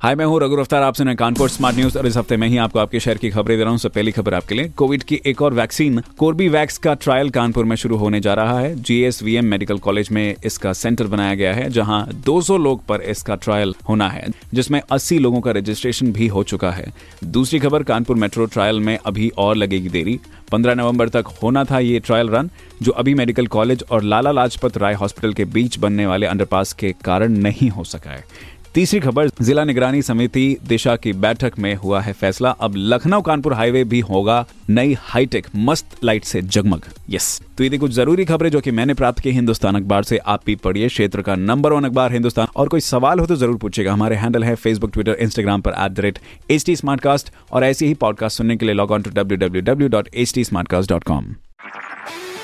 हाय, मैं हूँ रघु अफ्तार आप सुन कानपुर स्मार्ट न्यूज़ और इस हफ़्ते में ही आपको आपके शहर की खबरें दे रहा हूँ। पहली खबर आपके लिए, कोविड की एक और वैक्सीन कोर्बी वैक्स का ट्रायल कानपुर में शुरू होने जा रहा है। जीएसवीएम मेडिकल कॉलेज में इसका सेंटर बनाया गया है, जहाँ 200 लोग पर इसका ट्रायल होना है, जिसमें 80 लोगों का रजिस्ट्रेशन भी हो चुका है। दूसरी खबर, कानपुर मेट्रो ट्रायल में अभी और लगेगी देरी। 15 नवंबर तक होना था ये ट्रायल रन जो अभी मेडिकल कॉलेज और लाला लाजपत राय हॉस्पिटल के बीच बनने वाले अंडरपास के कारण नहीं हो सका है। तीसरी खबर, जिला निगरानी समिति दिशा की बैठक में हुआ है फैसला। अब लखनऊ कानपुर हाईवे भी होगा, नई हाईटेक, मस्त लाइट से जगमग। यस। तो ये कुछ ज़रूरी खबरें जो कि मैंने प्राप्त की हिंदुस्तान अखबार से, आप भी पढ़िए, क्षेत्र का नंबर वन अखबार हिंदुस्तान। और कोई सवाल हो तो ज़रूर पूछेगा हमारे हैंडल है फेसबुक ट्विटर इंस्टाग्राम पर at the rate H T और ऐसे ही पॉडकास्ट सुनने के लिए log on to W W W dot H T com